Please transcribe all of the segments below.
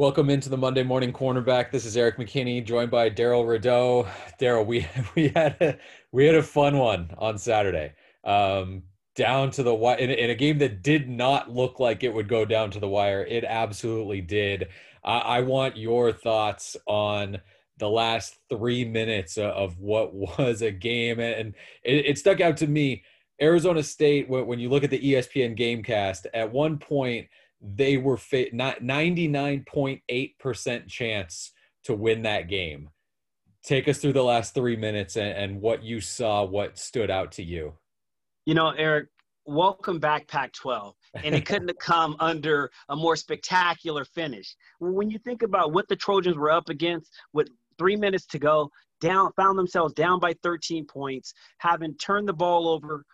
Welcome into the Monday Morning Cornerback. This is Erik McKinney, joined by Darrell Rideaux. Darrell, we we had a we had a fun one on Saturday, um, down to the wire in, in, a game that did not look like it would go down to the wire. It absolutely did. I, I want your thoughts on the last three minutes of what was a game, and it, it stuck out to me. Arizona State, when, when you look at the ESPN GameCast, at one point they were fit 99.8% chance to win that game. Take us through the last three minutes and, and what you saw, what stood out to you. You know, Erik, welcome back Pac 12. And it couldn't have come under a more spectacular finish. When you think about what the Trojans were up against with three minutes to go, down, found themselves down by 13 points, having turned the ball over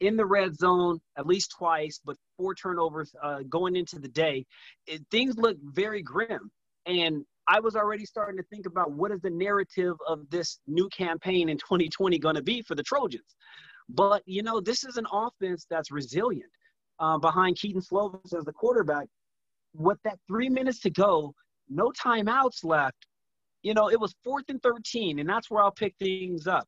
in the red zone at least twice, but four turnovers uh, going into the day. It, things look very grim. And I was already starting to think about what is the narrative of this new campaign in 2020 going to be for the Trojans. But, you know, this is an offense that's resilient uh, behind Kedon Slovis as the quarterback. With that three minutes to go, no timeouts left, you know, it was fourth and 13, and that's where I'll pick things up.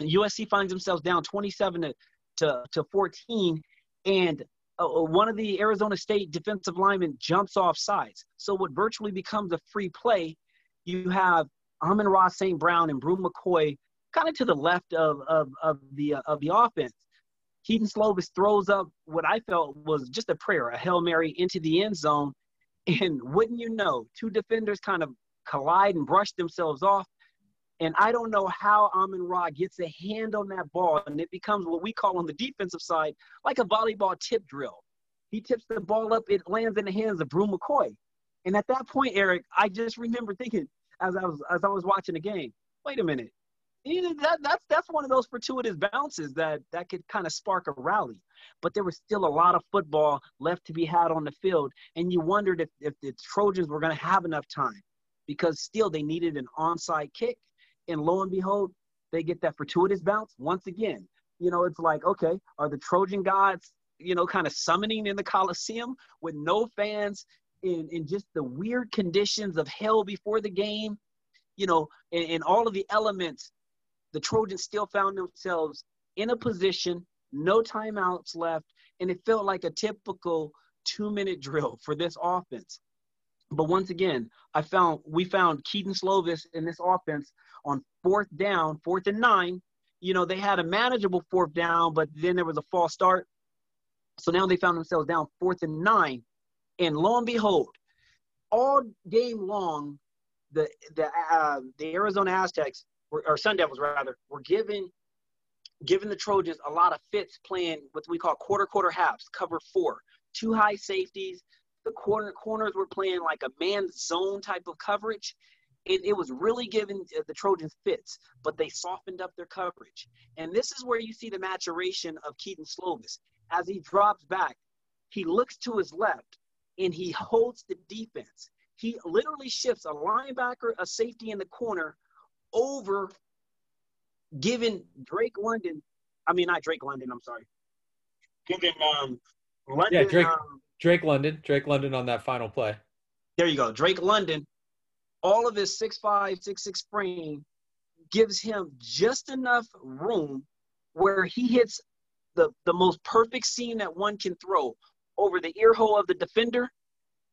USC finds themselves down 27 to to, to 14, and uh, uh, one of the Arizona State defensive linemen jumps off sides. So what virtually becomes a free play, you have Amon-Ra St. Brown and Bru McCoy kind of to the left of, of, of, the, uh, of the offense. Kedon Slovis throws up what I felt was just a prayer, a Hail Mary into the end zone. And wouldn't you know, two defenders kind of collide and brush themselves off. And I don't know how Amon Ra gets a hand on that ball, and it becomes what we call on the defensive side like a volleyball tip drill. He tips the ball up, it lands in the hands of Bru McCoy. And at that point, Erik, I just remember thinking as I was as I was watching the game, wait a minute. That, that's that's one of those fortuitous bounces that that could kind of spark a rally. But there was still a lot of football left to be had on the field, and you wondered if, if the Trojans were going to have enough time because still they needed an onside kick and lo and behold, they get that fortuitous bounce once again. You know, it's like, okay, are the Trojan gods, you know, kind of summoning in the Coliseum with no fans in, in just the weird conditions of hell before the game, you know, and, and all of the elements, the Trojans still found themselves in a position, no timeouts left, and it felt like a typical two minute drill for this offense. But once again, I found we found Kedon Slovis in this offense on fourth down, fourth and nine. You know, they had a manageable fourth down, but then there was a false start. So now they found themselves down fourth and nine. And lo and behold, all game long, the the uh, the Arizona Aztecs were, or Sun Devils rather were giving giving the Trojans a lot of fits playing what we call quarter quarter halves, cover four, two high safeties, the corner corners were playing like a man zone type of coverage. It, it was really giving the Trojans fits, but they softened up their coverage. And this is where you see the maturation of Kedon Slovis. As he drops back, he looks to his left and he holds the defense. He literally shifts a linebacker, a safety in the corner over giving Drake London, I mean, not Drake London, I'm sorry, giving um, London. Yeah, Drake, um, Drake London, Drake London on that final play. There you go. Drake London, all of his six five, six six frame gives him just enough room where he hits the, the most perfect seam that one can throw over the ear hole of the defender.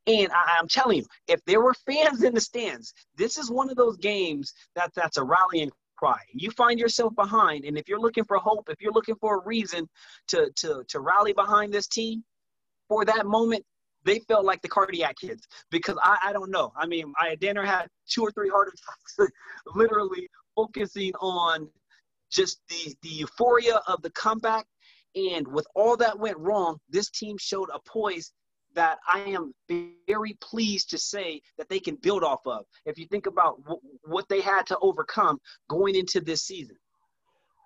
And I, am telling you, if there were fans in the stands, this is one of those games that that's a rallying cry. You find yourself behind, and if you're looking for hope, if you're looking for a reason to to to rally behind this team, for that moment, they felt like the cardiac kids because I, I don't know. I mean, I dinner had two or three heart attacks, literally focusing on just the the euphoria of the comeback. And with all that went wrong, this team showed a poise that I am very pleased to say that they can build off of. If you think about w- what they had to overcome going into this season.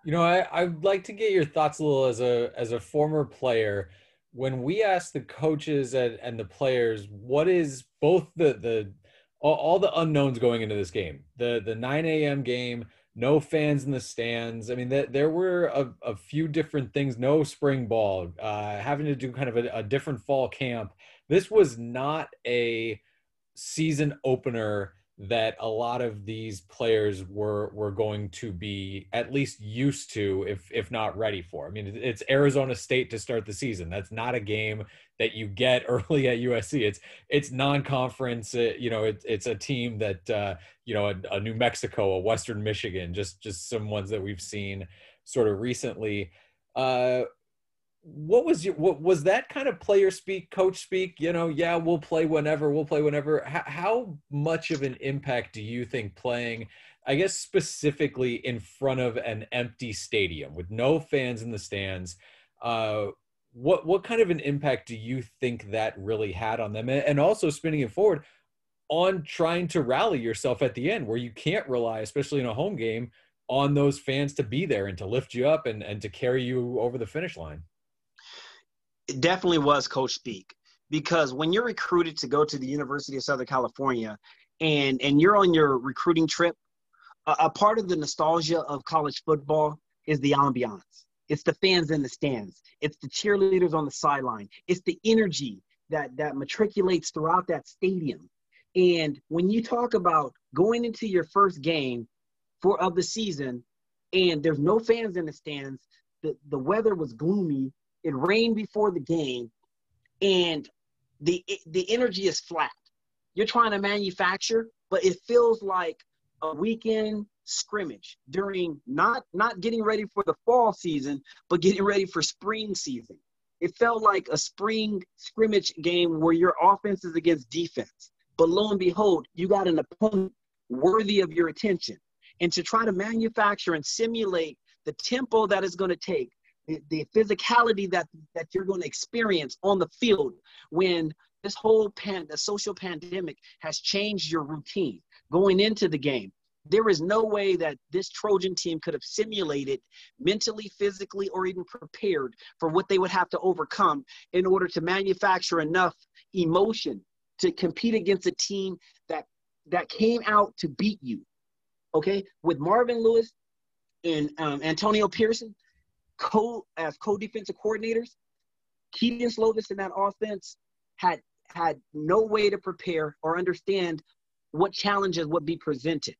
You know, I, I'd like to get your thoughts a little as a as a former player when we ask the coaches and, and the players what is both the the all, all, the unknowns going into this game the the 9 a.m game no fans in the stands. I mean th- there were a, a, few different things no spring ball uh, having to do kind of a, a different fall camp. This was not a season opener that a lot of these players were were going to be at least used to if if not ready for. I mean it's Arizona State to start the season. That's not a game that you get early at USC. It's it's non-conference, uh, you know, it, it's a team that uh, you know a, a New Mexico, a Western Michigan, just just some ones that we've seen sort of recently. Uh what was your what was that kind of player speak coach speak you know yeah we'll play whenever we'll play whenever. How, how much of an impact do you think playing i guess specifically in front of an empty stadium with no fans in the stands uh what what kind of an impact do you think that really had on them? And also spinning it forward on trying to rally yourself at the end where you can't rely especially in a home game on those fans to be there and to lift you up and, and to carry you over the finish line it definitely was coach speak because when you're recruited to go to the University of Southern California and and you're on your recruiting trip, a, a part of the nostalgia of college football is the ambiance. It's the fans in the stands. It's the cheerleaders on the sideline. It's the energy that that matriculates throughout that stadium. And when you talk about going into your first game for of the season and there's no fans in the stands, the, the weather was gloomy it rained before the game, and the the energy is flat. You're trying to manufacture, but it feels like a weekend scrimmage during not not getting ready for the fall season, but getting ready for spring season. It felt like a spring scrimmage game where your offense is against defense. But lo and behold, you got an opponent worthy of your attention. And to try to manufacture and simulate the tempo that is going to take the, the physicality that that you're going to experience on the field when this whole pan the social pandemic has changed your routine going into the game. There is no way that this trojan team could have simulated mentally physically or even prepared for what they would have to overcome in order to manufacture enough emotion to compete against a team that that came out to beat you. Okay? With marvin lewis and um, antonio pearson co as co-defensive coordinators, Kedon Slovis in that offense had had no way to prepare or understand what challenges would be presented.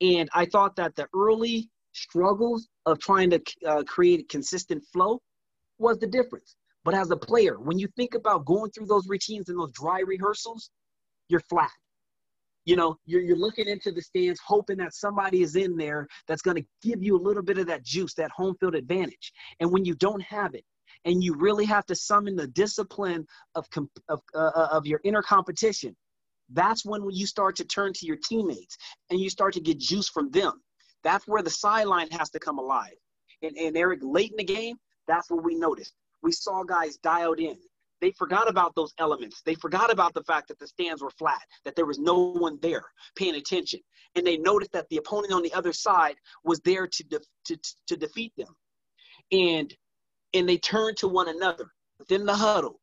And I thought that the early struggles of trying to uh, create consistent flow was the difference. But as a player, when you think about going through those routines and those dry rehearsals, you're flat you know you're, you're looking into the stands hoping that somebody is in there that's going to give you a little bit of that juice that home field advantage. And when you don't have it and you really have to summon the discipline of of, uh, uh, of your inner competition that's when you start to turn to your teammates and you start to get juice from them. That's where the sideline has to come alive. And, and erik late in the game that's what we noticed. We saw guys dialed in they forgot about those elements. They forgot about the fact that the stands were flat, that there was no one there paying attention. And they noticed that the opponent on the other side was there to, de- to, to defeat them. And, and they turned to one another within the huddle,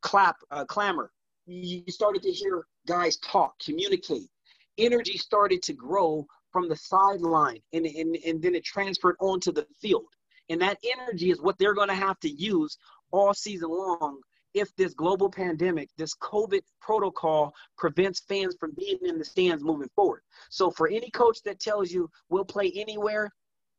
clap, uh, clamor. You started to hear guys talk, communicate. Energy started to grow from the sideline, and, and, and then it transferred onto the field. And that energy is what they're going to have to use all season long if this global pandemic, this COVID protocol prevents fans from being in the stands moving forward. So for any coach that tells you we'll play anywhere,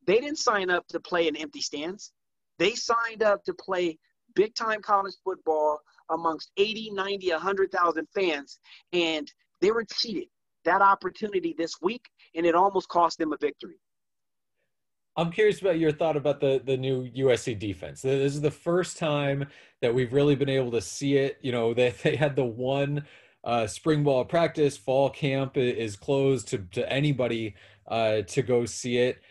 they didn't sign up to play in empty stands. They signed up to play big time college football amongst 80, 90, 100,000 fans, and they were cheated that opportunity this week, and it almost cost them a victory. I'm curious about your thought about the the new USC defense. This is the first time that we've really been able to see it. You know, they they had the one uh, spring ball practice, fall camp is closed to to anybody uh, to go see it.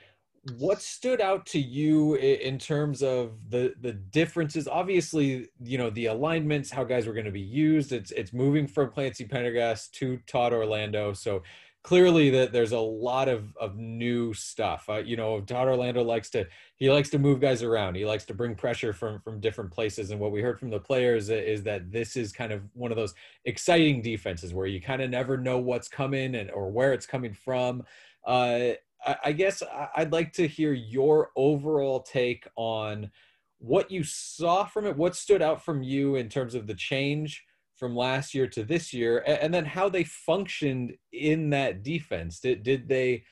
What stood out to you in terms of the the differences? Obviously, you know the alignments, how guys were going to be used. It's it's moving from Clancy Pendergast to Todd Orlando, so clearly that there's a lot of of new stuff. Uh, you know, Todd Orlando likes to he likes to move guys around. He likes to bring pressure from from different places. And what we heard from the players is that this is kind of one of those exciting defenses where you kind of never know what's coming and or where it's coming from. Uh, I, I guess I'd like to hear your overall take on what you saw from it. What stood out from you in terms of the change from last year to this year, and, then how they functioned in that defense. Did did they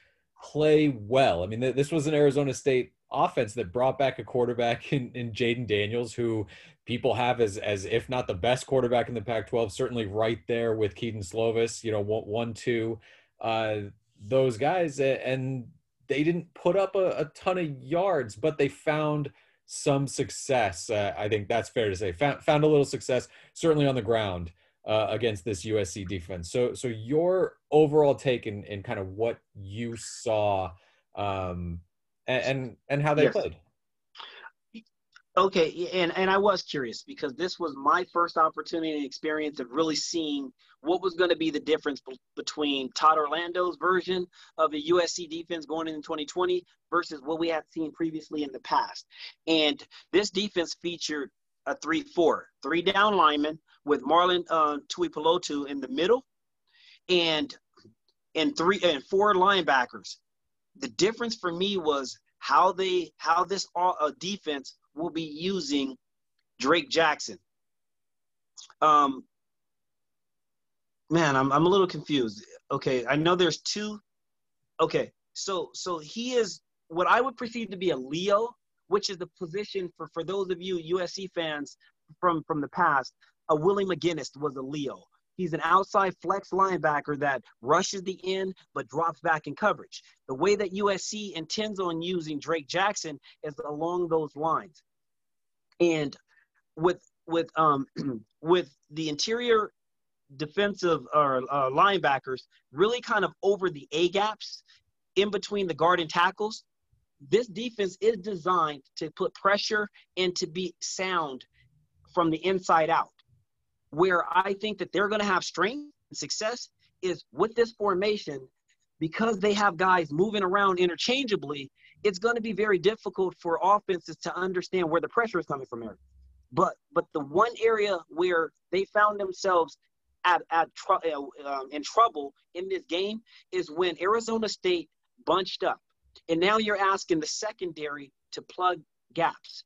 play well? I mean, this was an Arizona State offense that brought back a quarterback in, in Jayden Daniels, who people have as as if not the best quarterback in the Pac-12, certainly right there with Kedon Slovis. You know, one, one two, uh, those guys, and they didn't put up a, a ton of yards, but they found some success. Uh, I think that's fair to say. Found, found a little success, certainly on the ground uh, against this USC defense. So, so your overall take in, in kind of what you saw um, and, and, and how they yes. played. Okay, and and I was curious because this was my first opportunity and experience of really seeing what was going to be the difference between Todd Orlando's version of the USC defense going into 2020 versus what we had seen previously in the past. And this defense featured a 3-4, three down linemen with Marlon uh, Tuipulotu in the middle, and and three and four linebackers. The difference for me was how they how this uh, defense will be using Drake Jackson. Um, man, I'm I'm a little confused. Okay, I know there's two. Okay, so so he is what I would perceive to be a Leo, which is the position for for those of you USC fans from from the past. A Willie McGinest was a Leo. He's an outside flex linebacker that rushes the end but drops back in coverage. The way that USC intends on using Drake Jackson is along those lines. And with with um with the interior defensive or uh, linebackers really kind of over the A gaps in between the guard and tackles, this defense is designed to put pressure and to be sound from the inside out where I think that they're going to have strength and success is with this formation because they have guys moving around interchangeably. It's going to be very difficult for offenses to understand where the pressure is coming from. But but the one area where they found themselves at, at tr- uh, um, in trouble in this game is when Arizona State bunched up, and now you're asking the secondary to plug gaps.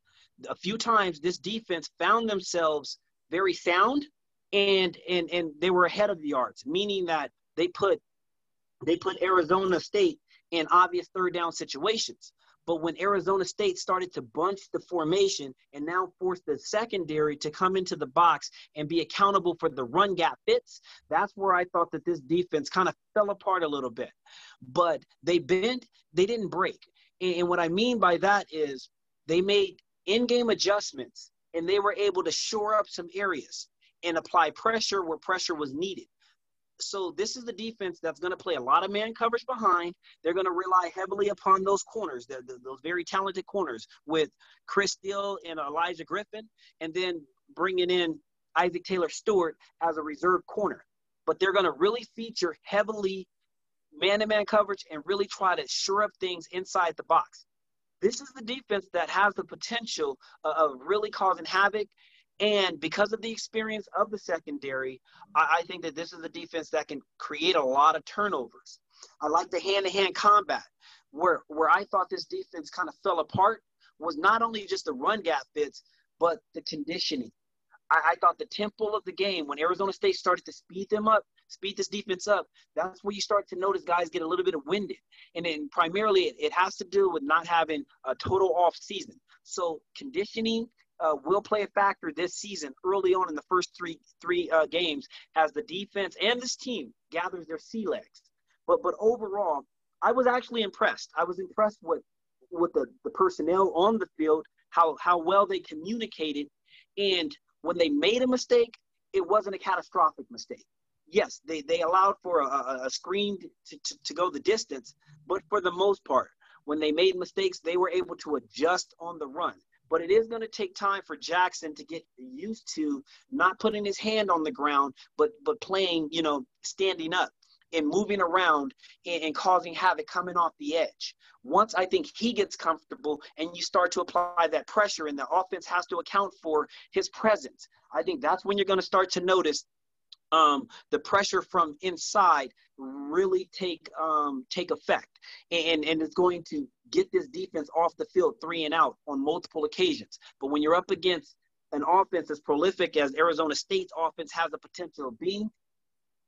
A few times, this defense found themselves very sound and and and they were ahead of the arts, meaning that they put they put Arizona State in obvious third down situations. But when Arizona State started to bunch the formation and now force the secondary to come into the box and be accountable for the run gap fits, that's where I thought that this defense kind of fell apart a little bit. But they bent, they didn't break. And what I mean by that is they made in game adjustments and they were able to shore up some areas and apply pressure where pressure was needed. So this is the defense that's going to play a lot of man coverage behind. They're going to rely heavily upon those corners, the, the, those very talented corners with Chris Steele and Olaijah Griffin, and then bringing in Isaac Taylor Stewart as a reserve corner. But they're going to really feature heavily man-to-man coverage and really try to shore up things inside the box. This is the defense that has the potential of really causing havoc and because of the experience of the secondary, I, I, think that this is a defense that can create a lot of turnovers. I like the hand-to-hand combat. Where where I thought this defense kind of fell apart was not only just the run gap fits, but the conditioning. I, I thought the tempo of the game when Arizona State started to speed them up, speed this defense up, that's where you start to notice guys get a little bit of winded. And then primarily it, it has to do with not having a total off season. So conditioning uh, will play a factor this season early on in the first three three uh, games as the defense and this team gathers their sea legs. But but overall, I was actually impressed. I was impressed with with the, the personnel on the field, how how well they communicated, and when they made a mistake, it wasn't a catastrophic mistake. Yes, they, they allowed for a, a screen to, to, to go the distance, but for the most part, when they made mistakes, they were able to adjust on the run but it is going to take time for Jackson to get used to not putting his hand on the ground, but but playing, you know, standing up and moving around and, and, causing havoc coming off the edge. Once I think he gets comfortable and you start to apply that pressure and the offense has to account for his presence, I think that's when you're going to start to notice um, the pressure from inside really take um, take effect, and and it's going to get this defense off the field three and out on multiple occasions. But when you're up against an offense as prolific as Arizona State's offense has the potential of being,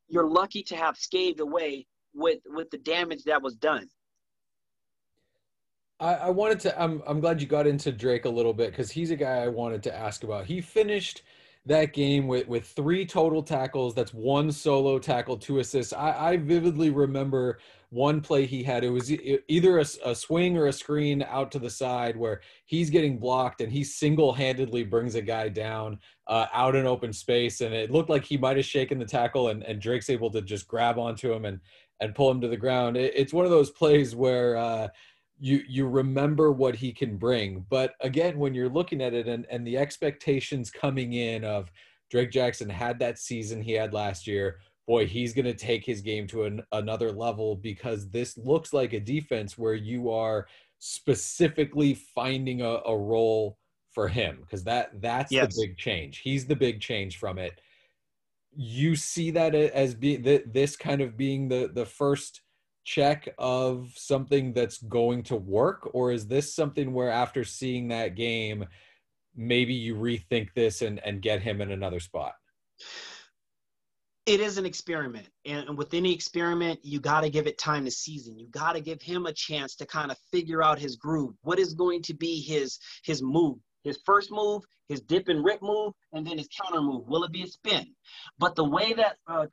you're lucky to have scathed away with with the damage that was done. I, I wanted to. I'm I'm glad you got into Drake a little bit because he's a guy I wanted to ask about. He finished that game with with three total tackles. That's one solo tackle, two assists. I, I vividly remember one play he had. It was either a, a, swing or a screen out to the side where he's getting blocked and he single handedly brings a guy down uh, out in open space. And it looked like he might have shaken the tackle and, and Drake's able to just grab onto him and and pull him to the ground. It, it's one of those plays where. Uh, you you remember what he can bring. But again, when you're looking at it and, and the expectations coming in of Drake Jackson had that season he had last year, boy, he's going to take his game to an, another level because this looks like a defense where you are specifically finding a, a role for him because that that's yes. the big change. He's the big change from it. You see that as being this kind of being the the first check of something that's going to work? Or is this something where after seeing that game maybe you rethink this and and get him in another spot? It is an experiment. And with any experiment you got to give it time to season. You got to give him a chance to kind of figure out his groove. What is going to be his his move? His first move, his dip and rip move, and then his counter move. Will it be a spin? But the way that uh,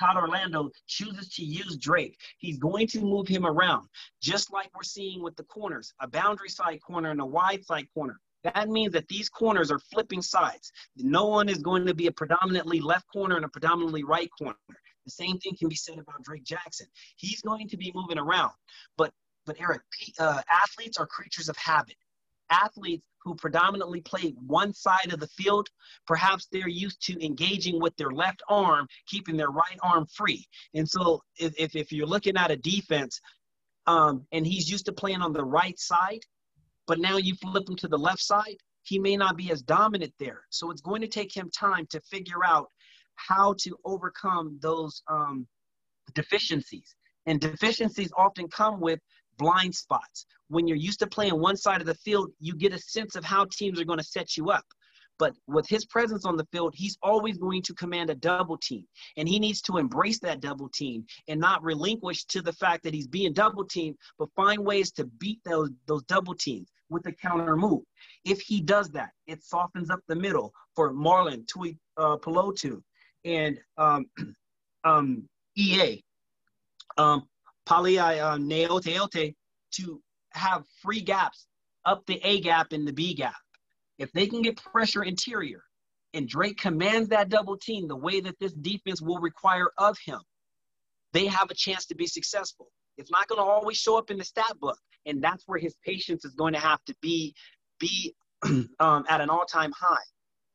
Todd Orlando chooses to use Drake, he's going to move him around, just like we're seeing with the corners a boundary side corner and a wide side corner. That means that these corners are flipping sides. No one is going to be a predominantly left corner and a predominantly right corner. The same thing can be said about Drake Jackson. He's going to be moving around. But but Erik, uh, athletes are creatures of habit athletes who predominantly play one side of the field, perhaps they're used to engaging with their left arm, keeping their right arm free. And so if, if, if you're looking at a defense um, and he's used to playing on the right side, but now you flip him to the left side, he may not be as dominant there. So it's going to take him time to figure out how to overcome those um, deficiencies. And deficiencies often come with blind spots. When you're used to playing one side of the field, you get a sense of how teams are going to set you up. But with his presence on the field, he's always going to command a double team. And he needs to embrace that double team and not relinquish to the fact that he's being double teamed, but find ways to beat those, those double teams with a counter move. If he does that, it softens up the middle for Marlon Tui uh, Pelotu and um, um, EA. Um, Pali uh, Neote to have free gaps up the A gap and the B gap. If they can get pressure interior and Drake commands that double team the way that this defense will require of him, they have a chance to be successful. It's not going to always show up in the stat book, and that's where his patience is going to have to be be um, at an all-time high.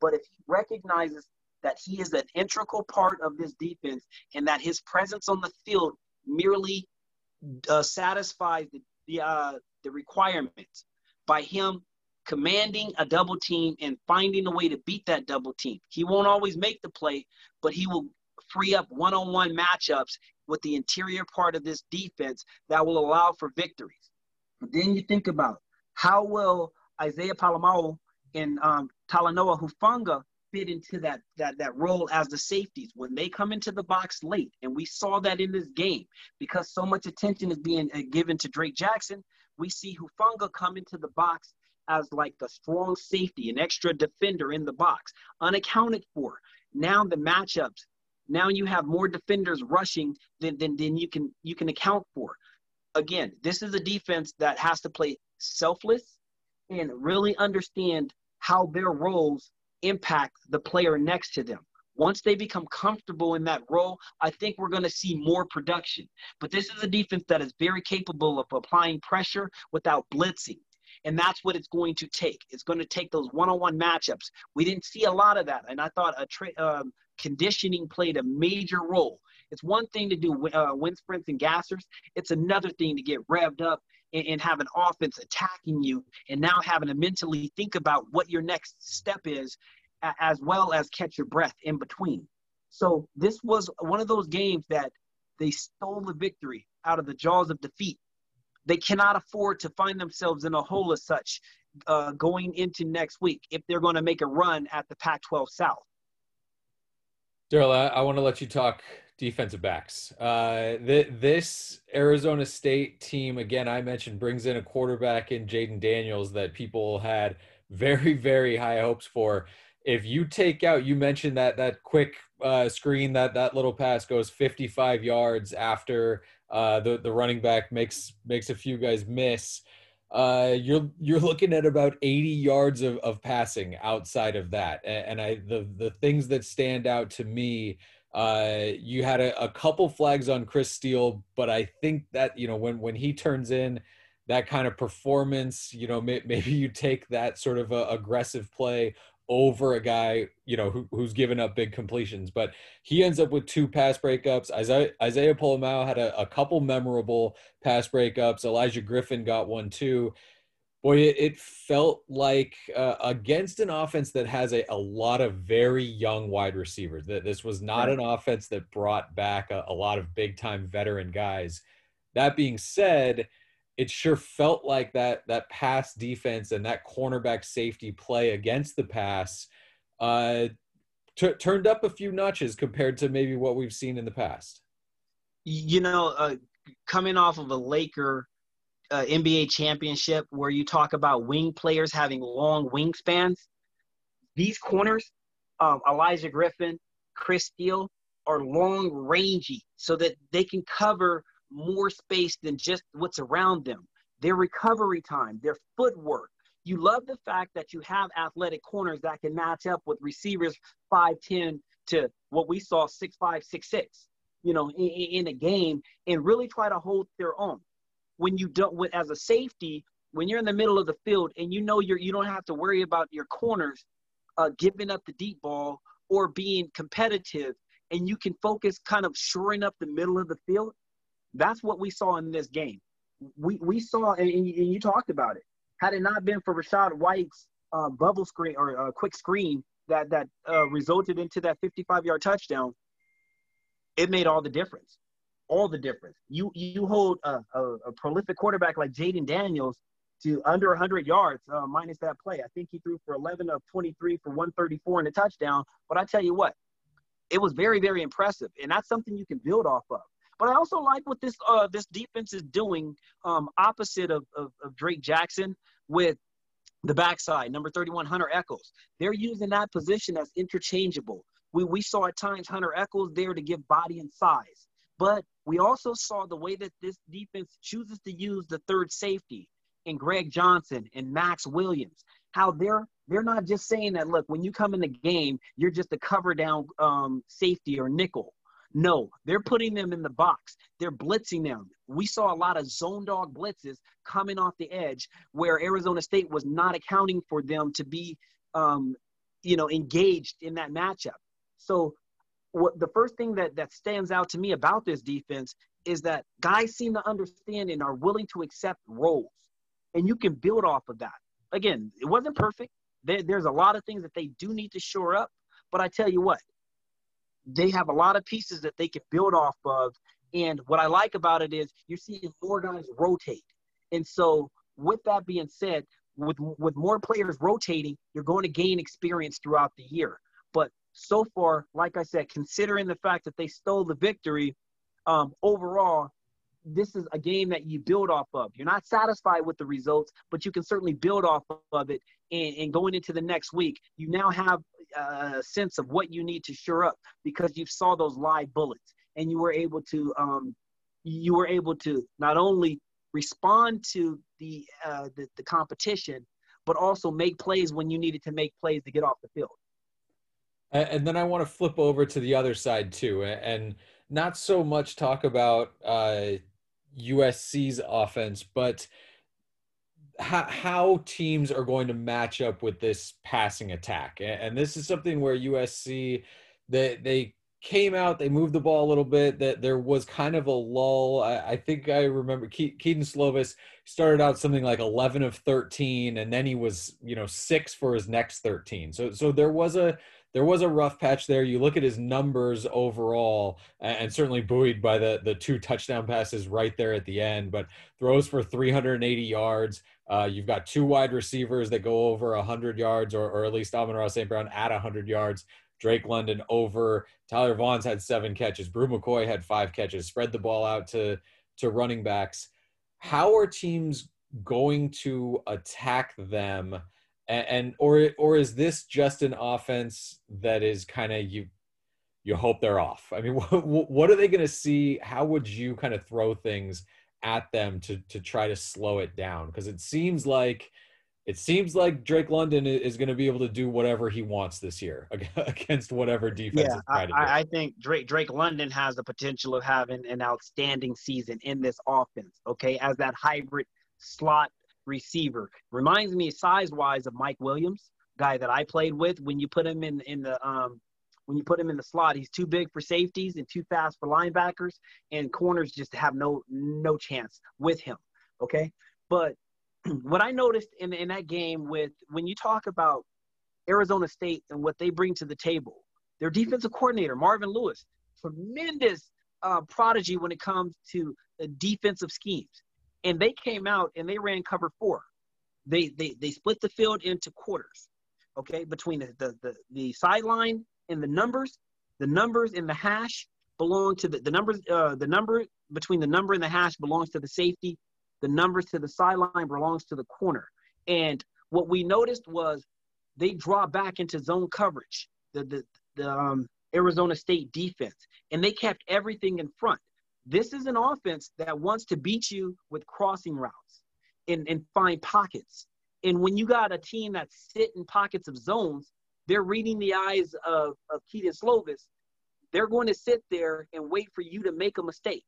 But if he recognizes that he is an integral part of this defense and that his presence on the field merely uh, satisfies the the, uh, the requirements by him commanding a double team and finding a way to beat that double team. He won't always make the play, but he will free up one-on-one matchups with the interior part of this defense that will allow for victories. But then you think about how will Isaiah Pola-Mao and um, Talanoa Hufanga fit into that that that role as the safeties when they come into the box late. And we saw that in this game. Because so much attention is being uh, given to Drake Jackson we see Hufanga come into the box as like the strong safety an extra defender in the box unaccounted for. Now the matchups now you have more defenders rushing than, than, than you can you can account for. Again this is a defense that has to play selfless and really understand how their roles impact the player next to them. Once they become comfortable in that role, I think we're going to see more production. But this is a defense that is very capable of applying pressure without blitzing. And that's what it's going to take. It's going to take those one-on-one matchups. We didn't see a lot of that, and I thought a tra- um, conditioning played a major role. It's one thing to do uh, wind sprints and gassers. It's another thing to get revved up and, and have an offense attacking you, and now having to mentally think about what your next step is as well as catch your breath in between. So this was one of those games that they stole the victory out of the jaws of defeat. They cannot afford to find themselves in a hole as such uh, going into next week if they're going to make a run at the Pac 12 South. Darrell, I, I want to let you talk defensive backs. Uh, th- this Arizona State team, again, I mentioned, brings in a quarterback in Jayden Daniels that people had very, very high hopes for. If you take out, you mentioned that that quick uh, screen, that that little pass goes 55 yards after uh, the the running back makes makes a few guys miss. Uh, you're you're looking at about 80 yards of, of passing outside of that, and, and I the the things that stand out to me uh, you had a, a, couple flags on Chris Steele, but I think that you know when when he turns in that kind of performance, you know may, maybe you take that sort of aggressive play over a guy you know who, who's given up big completions. But he ends up with two pass breakups. Isaiah, Isaiah Pola-Mao had a, a couple memorable pass breakups. Olaijah Griffin got one too boy, it, it felt like uh, against an offense that has a, a lot of very young wide receivers. That this was not right. an offense that brought back a, a lot of big time veteran guys. That being said, it sure felt like that that pass defense and that cornerback safety play against the pass uh, t- turned up a few notches compared to maybe what we've seen in the past. You know, uh, coming off of a Laker uh, NBA championship where you talk about wing players having long wingspans. These corners, um, Olaijah Griffin, Chris Steele, are long rangy so that they can cover more space than just what's around them. Their recovery time, their footwork. You love the fact that you have athletic corners that can match up with receivers 5'10 to what we saw 6'5, 6'6, you know, in, in a game and really try to hold their own when you don't as a safety when you're in the middle of the field and you know you're you don't have to worry about your corners uh, giving up the deep ball or being competitive and you can focus kind of shoring up the middle of the field that's what we saw in this game we we saw and, and you talked about it had it not been for Rachaad White's uh, bubble screen or uh, quick screen that that uh, resulted into that 55 yard touchdown it made all the difference all the difference. You you hold a, a, a prolific quarterback like Jayden Daniels to under 100 yards uh, minus that play. I think he threw for 11 of 23 for 134 and a touchdown. But I tell you what, it was very very impressive, and that's something you can build off of. But I also like what this uh, this defense is doing um, opposite of, of, of Drake Jackson with the backside, number 31, Hunter Echols. They're using that position as interchangeable. We, we saw at times Hunter Echols there to give body and size. But we also saw the way that this defense chooses to use the third safety and Greg Johnson and Max Williams. How they're they're not just saying that look when you come in the game you're just a cover down um, safety or nickel. No, they're putting them in the box. They're blitzing them. We saw a lot of zone dog blitzes coming off the edge where Arizona State was not accounting for them to be, um, you know, engaged in that matchup. So what the first thing that that stands out to me about this defense is that guys seem to understand and are willing to accept roles, and you can build off of that. Again, it wasn't perfect. There, there's a lot of things that they do need to shore up, but I tell you what, they have a lot of pieces that they can build off of. And what I like about it is you're seeing more guys rotate. And so, with that being said, with with more players rotating, you're going to gain experience throughout the year. But so far, like I said, considering the fact that they stole the victory, um, overall, this is a game that you build off of. You're not satisfied with the results, but you can certainly build off of it. And, and going into the next week, you now have a sense of what you need to shore up because you saw those live bullets and you were able to um, you were able to not only respond to the, uh, the the competition, but also make plays when you needed to make plays to get off the field. And then I want to flip over to the other side too, and not so much talk about uh, USC's offense, but how, how teams are going to match up with this passing attack. And this is something where USC they they came out, they moved the ball a little bit. That there was kind of a lull. I, I think I remember Ke- Kedon Slovis started out something like 11 of 13, and then he was you know six for his next 13. So so there was a there was a rough patch there. You look at his numbers overall, and certainly buoyed by the the two touchdown passes right there at the end. But throws for 380 yards, Uh, you've got two wide receivers that go over 100 yards, or, or at least Amon-Ra St. Brown at 100 yards. Drake London over. Tyler Vaughns had seven catches. Bru McCoy had five catches. Spread the ball out to to running backs. How are teams going to attack them? And, and or or is this just an offense that is kind of you you hope they're off? I mean, what, what are they going to see? How would you kind of throw things at them to to try to slow it down? Because it seems like it seems like Drake London is going to be able to do whatever he wants this year against whatever defense. Yeah, I, I, think Drake Drake London has the potential of having an outstanding season in this offense. Okay, as that hybrid slot receiver, reminds me size wise of Mike Williams, guy that I played with. When you put him in in the um, when you put him in the slot, he's too big for safeties and too fast for linebackers, and corners just have no no chance with him. Okay, but what I noticed in in that game with when you talk about Arizona State and what they bring to the table, their defensive coordinator Marvin Lewis, tremendous uh, prodigy when it comes to the defensive schemes, and they came out and they ran cover four. They they they split the field into quarters, okay, between the the the, the sideline and the numbers. The numbers in the hash belong to the the numbers. Uh, the number between the number and the hash belongs to the safety the numbers to the sideline belongs to the corner. And what we noticed was they draw back into zone coverage, the, the, the um, Arizona State defense, and they kept everything in front. This is an offense that wants to beat you with crossing routes and, and find pockets. And when you got a team that sit in pockets of zones, they're reading the eyes of, of Kedon Slovis. They're going to sit there and wait for you to make a mistake.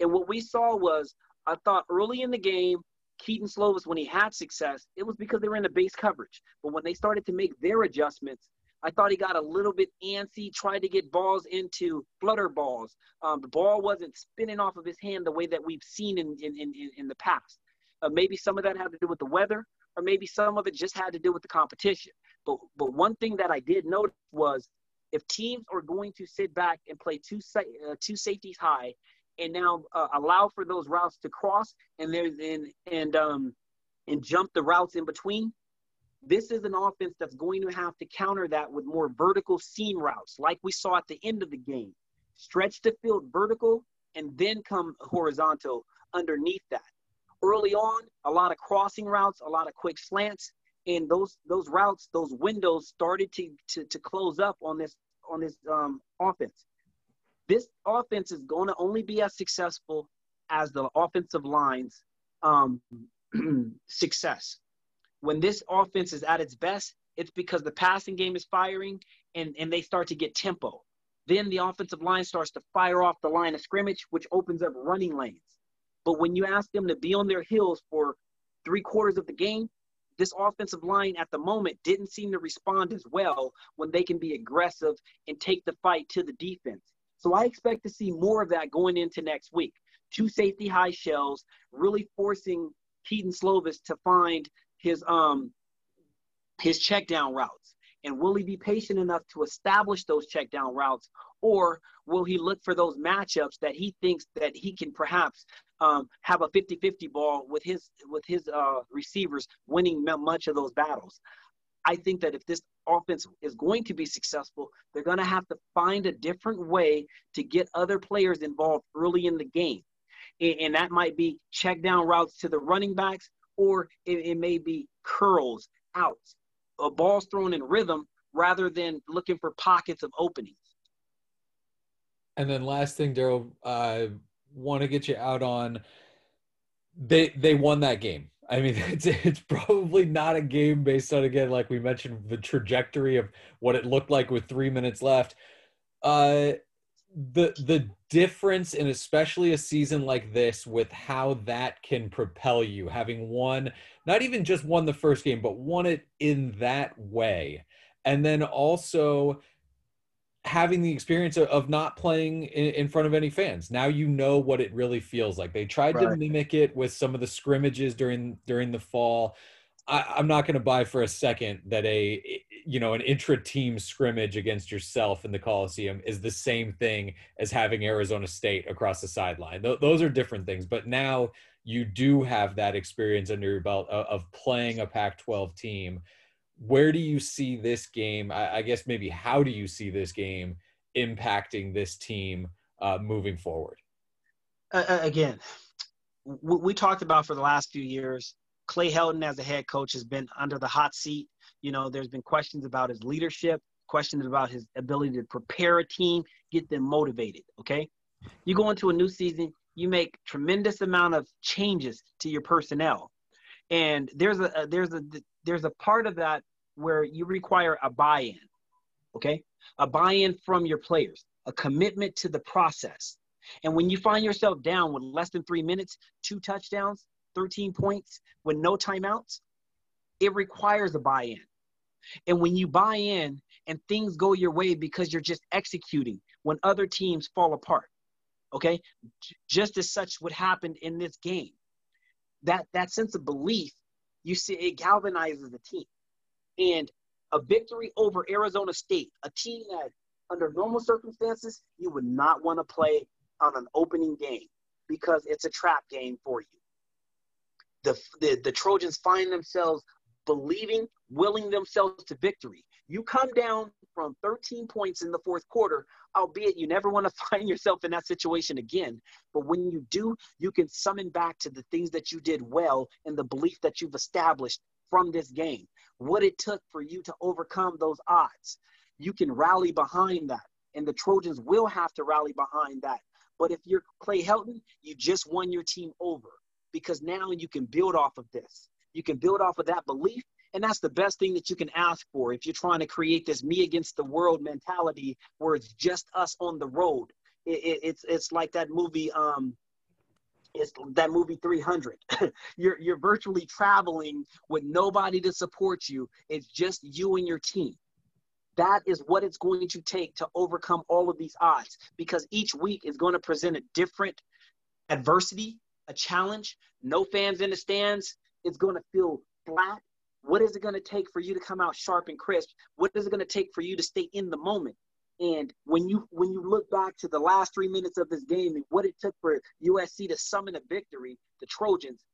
And what we saw was I thought early in the game, Kedon Slovis, when he had success, it was because they were in the base coverage. But when they started to make their adjustments, I thought he got a little bit antsy, tried to get balls into flutter balls. Um, the ball wasn't spinning off of his hand the way that we've seen in, in, in, in the past. Uh, maybe some of that had to do with the weather, or maybe some of it just had to do with the competition. But, but one thing that I did notice was if teams are going to sit back and play two, uh, two safeties high and now uh, allow for those routes to cross and there's and and um and jump the routes in between. This is an offense that's going to have to counter that with more vertical seam routes, like we saw at the end of the game. Stretch the field vertical and then come horizontal underneath that. Early on, a lot of crossing routes, a lot of quick slants, and those those routes, those windows started to to, to close up on this on this um, offense this offense is going to only be as successful as the offensive line's um, success. When this offense is at its best, it's because the passing game is firing and, and they start to get tempo. Then the offensive line starts to fire off the line of scrimmage, which opens up running lanes. But when you ask them to be on their heels for three quarters of the game, this offensive line at the moment didn't seem to respond as well when they can be aggressive and take the fight to the defense. So I expect to see more of that going into next week. Two safety high shells, really forcing Kedon Slovis to find his um his check down routes. And will he be patient enough to establish those check down routes, or will he look for those matchups that he thinks that he can perhaps um, have a 50-50 ball with his with his uh, receivers winning much of those battles? I think that if this offense is going to be successful, they're going to have to find a different way to get other players involved early in the game. And that might be check down routes to the running backs, or it, may be curls, outs, a balls thrown in rhythm rather than looking for pockets of openings. And then last thing, Darrell, I want to get you out on. They they won that game I mean, it's it's probably not a game based on again, like we mentioned, the trajectory of what it looked like with three minutes left. Uh, the the difference in especially a season like this with how that can propel you, having won not even just won the first game, but won it in that way, and then also having the experience of, of not playing in, in, front of any fans. Now you know what it really feels like. They tried right. to mimic it with some of the scrimmages during during the fall. I, am not going to buy for a second that a you know an intra-team scrimmage against yourself in the Coliseum is the same thing as having Arizona State across the sideline. Th- those are different things. But now you do have that experience under your belt of, of playing a Pac 12 team. Where do you see this game? I, I, guess maybe how do you see this game impacting this team uh, moving forward? Uh, again, we talked about for the last few years, Clay Helton as a head coach has been under the hot seat. You know, there's been questions about his leadership, questions about his ability to prepare a team, get them motivated. Okay, you go into a new season, you make tremendous amount of changes to your personnel, and there's a there's a there's a part of that where you require a buy-in. Okay, a buy-in from your players, a commitment to the process. And when you find yourself down with less than three minutes, two touchdowns, 13 points, with no timeouts, it requires a buy in. And when you buy in and things go your way because you're just executing when other teams fall apart, okay, just as such what happened in this game. That, that sense of belief, you see, it galvanizes the team. And a victory over Arizona State, a team that under normal circumstances you would not want to play on an opening game because it's a trap game for you. The, the, the Trojans find themselves believing, willing themselves to victory. You come down from 13 points in the fourth quarter, albeit you never want to find yourself in that situation again. But when you do, you can summon back to the things that you did well and the belief that you've established from this game. What it took for you to overcome those odds. You can rally behind that. And the Trojans will have to rally behind that but if you're Clay Helton, you just won your team over because now you can build off of this. You can build off of that belief. And that's the best thing that you can ask for if you're trying to create this me against the world mentality where it's just us on the road. It, it, it's it's like that movie. Um, it's that movie 300. you're you're virtually traveling with nobody to support you. It's just you and your team. That is what it's going to take to overcome all of these odds because each week is going to present a different adversity, a challenge. No fans in the stands. It's going to feel flat. What is it going to take for you to come out sharp and crisp? What is it going to take for you to stay in the moment? And when you when you look back to the last three minutes of this game and what it took for USC to summon a victory, the Trojans,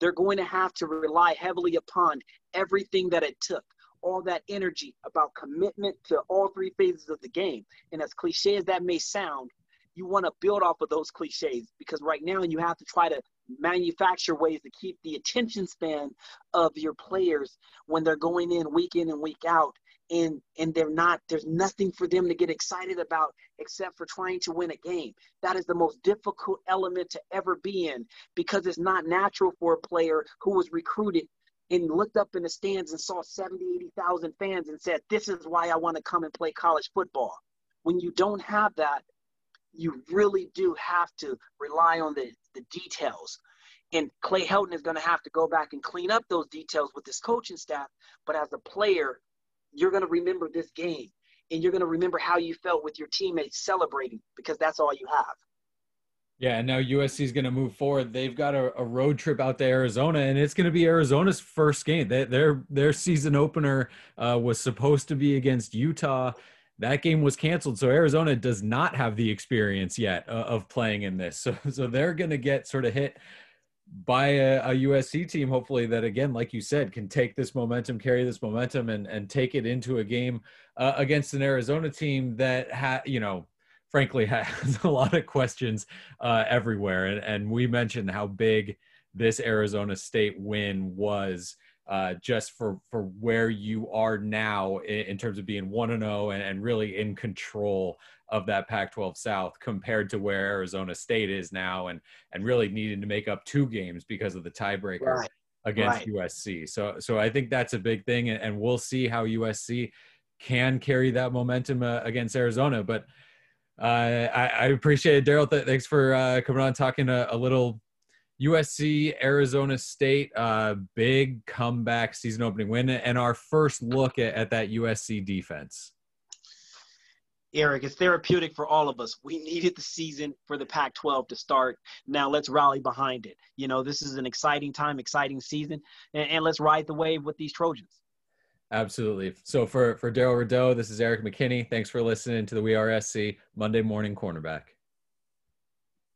they're going to have to rely heavily upon everything that it took all that energy about commitment to all three phases of the game. And as cliche as that may sound, you want to build off of those cliches because right now you have to try to manufacture ways to keep the attention span of your players when they're going in week in and week out and and they're not there's nothing for them to get excited about except for trying to win a game that is the most difficult element to ever be in because it's not natural for a player who was recruited and looked up in the stands and saw 70, 80,000 fans and said, This is why I want to come and play college football. When you don't have that, you really do have to rely on the, the details. And Clay Helton is going to have to go back and clean up those details with his coaching staff. But as a player, you're going to remember this game and you're going to remember how you felt with your teammates celebrating because that's all you have. Yeah, and now USC is going to move forward. They've got a, a, road trip out to Arizona, and it's going to be Arizona's first game. They, their their season opener uh, was supposed to be against Utah. That game was canceled, so Arizona does not have the experience yet uh, of playing in this. So so they're going to get sort of hit by a, a, USC team, hopefully that again, like you said, can take this momentum, carry this momentum, and and take it into a game uh, against an Arizona team that had you know frankly has a lot of questions uh, everywhere. And, and we mentioned how big this Arizona State win was. Uh, just for for where you are now in, in terms of being one and zero oh and really in control of that Pac-12 South compared to where Arizona State is now, and and really needing to make up two games because of the tiebreaker right. against right. USC. So so I think that's a big thing, and, and we'll see how USC can carry that momentum uh, against Arizona, but uh, I, I, appreciate it, Darrell. Th- thanks for uh, coming on, talking a, a, little USC, Arizona State, uh, big comeback season opening win, and our first look at, at that USC defense. Erik, it's therapeutic for all of us. We needed the season for the Pac 12 to start. Now let's rally behind it. You know, this is an exciting time, exciting season, and, and let's ride the wave with these Trojans. Absolutely. So for for Darrell Rideaux, this is Erik McKinney. Thanks for listening to the We Are SC Monday Morning Cornerback.